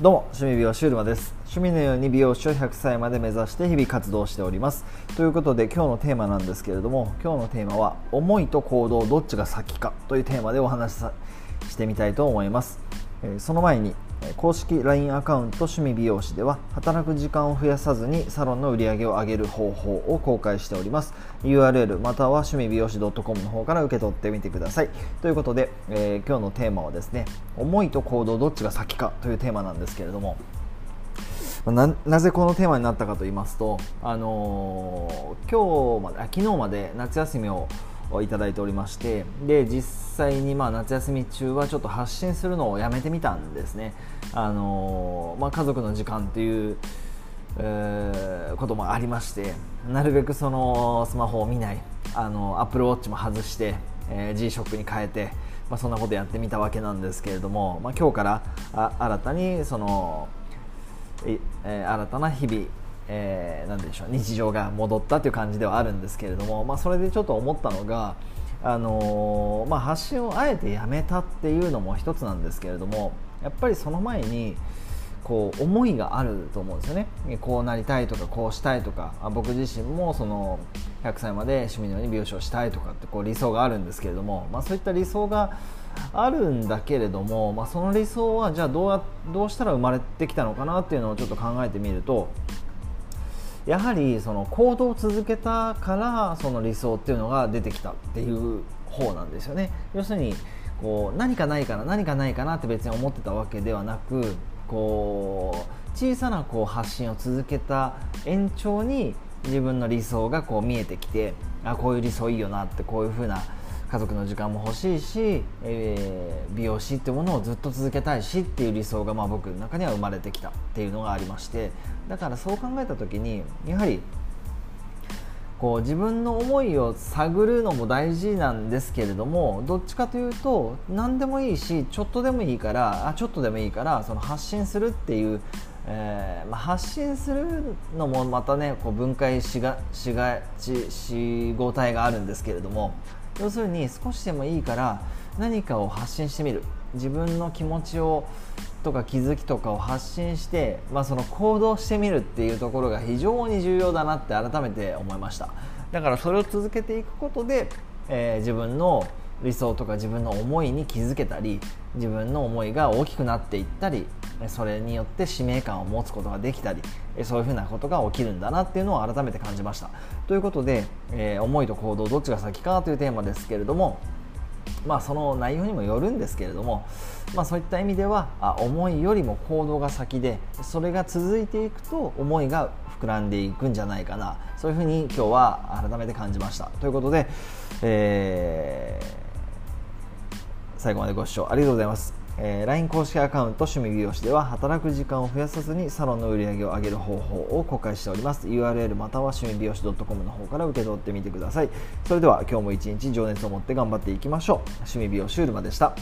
どうも趣味美容師うるまです。趣味のように美容師を100歳まで目指して日々活動しております。ということで今日のテーマなんですけれども今日のテーマは思いと行動どっちが先かというテーマでお話ししてみたいと思います。えその前に公式 LINE アカウント趣味美容師では働く時間を増やさずにサロンの売り上げを上げる方法を公開しております。URL または趣味美容師 .com の方から受け取ってみてください。ということで、えー、今日のテーマはですね思いと行動どっちが先かというテーマなんですけれども。ななぜこのテーマになったかと言いますと、あのー、今日まで昨日まで夏休みををいただいておりましてで実際にまあ夏休み中はちょっと発信するのをやめてみたんですね、あのまあ、家族の時間っていう、えー、こともありましてなるべくそのスマホを見ないあのアップルウォッチも外して、えー、G ショックに変えて、まあ、そんなことやってみたわけなんですけれども、まあ、今日からあ新たにその、え、新たな日々えー、でしょう日常が戻ったという感じではあるんですけれども、まあ、それでちょっと思ったのが、あのー、まあ、発信をあえてやめたっていうのも一つなんですけれどもやっぱりその前にこう思いがあると思うんですよね。こうなりたいとかこうしたいとか僕自身もその100歳まで趣味のように美容師をしたいとかってこう理想があるんですけれども、まあ、そういった理想があるんだけれども、まあ、その理想はじゃあどうやどうしたら生まれてきたのかなっていうのをちょっと考えてみるとやはりその行動を続けたからその理想っていうのが出てきたっていう方なんですよね。要するにこう何かないかな何かないかなって別に思ってたわけではなくこう小さなこう発信を続けた延長に自分の理想がこう見えてきてあこういう理想いいよなってこういう風な家族の時間も欲しいし、えー、美容師ってものをずっと続けたいしっていう理想がまあ僕の中には生まれてきたっていうのがありましてだからそう考えた時にやはりこう自分の思いを探るのも大事なんですけれどもどっちかというと何でもいいしちょっとでもいいからあちょっとでもいいからその発信するっていう、えーまあ、発信するのもまたねこう分解しがしがちしご体があるんですけれども要するに少しでもいいから何かを発信してみる。自分の気持ちをとか気づきとかを発信して、まあ、その行動してみるっていうところが非常に重要だなって改めて思いました。だからそれを続けていくことで、えー、自分の理想とか自分の思いに気づけたり自分の思いが大きくなっていったりそれによって使命感を持つことができたりそういうふうなことが起きるんだなっていうのを改めて感じました。ということで、えー、思いと行動どっちが先かというテーマですけれどもまあその内容にもよるんですけれども、まあ、そういった意味ではあ思いよりも行動が先でそれが続いていくと思いが膨らんでいくんじゃないかな。そういうふうに今日は改めて感じました。ということで、えー最後までご視聴ありがとうございます。えー、LINE 公式アカウント趣味美容師では働く時間を増やさずにサロンの売り上げを上げる方法を公開しております。URL または趣味美容師 .com の方から受け取ってみてください。それでは今日も一日情熱を持って頑張っていきましょう。趣味美容師うるまでした。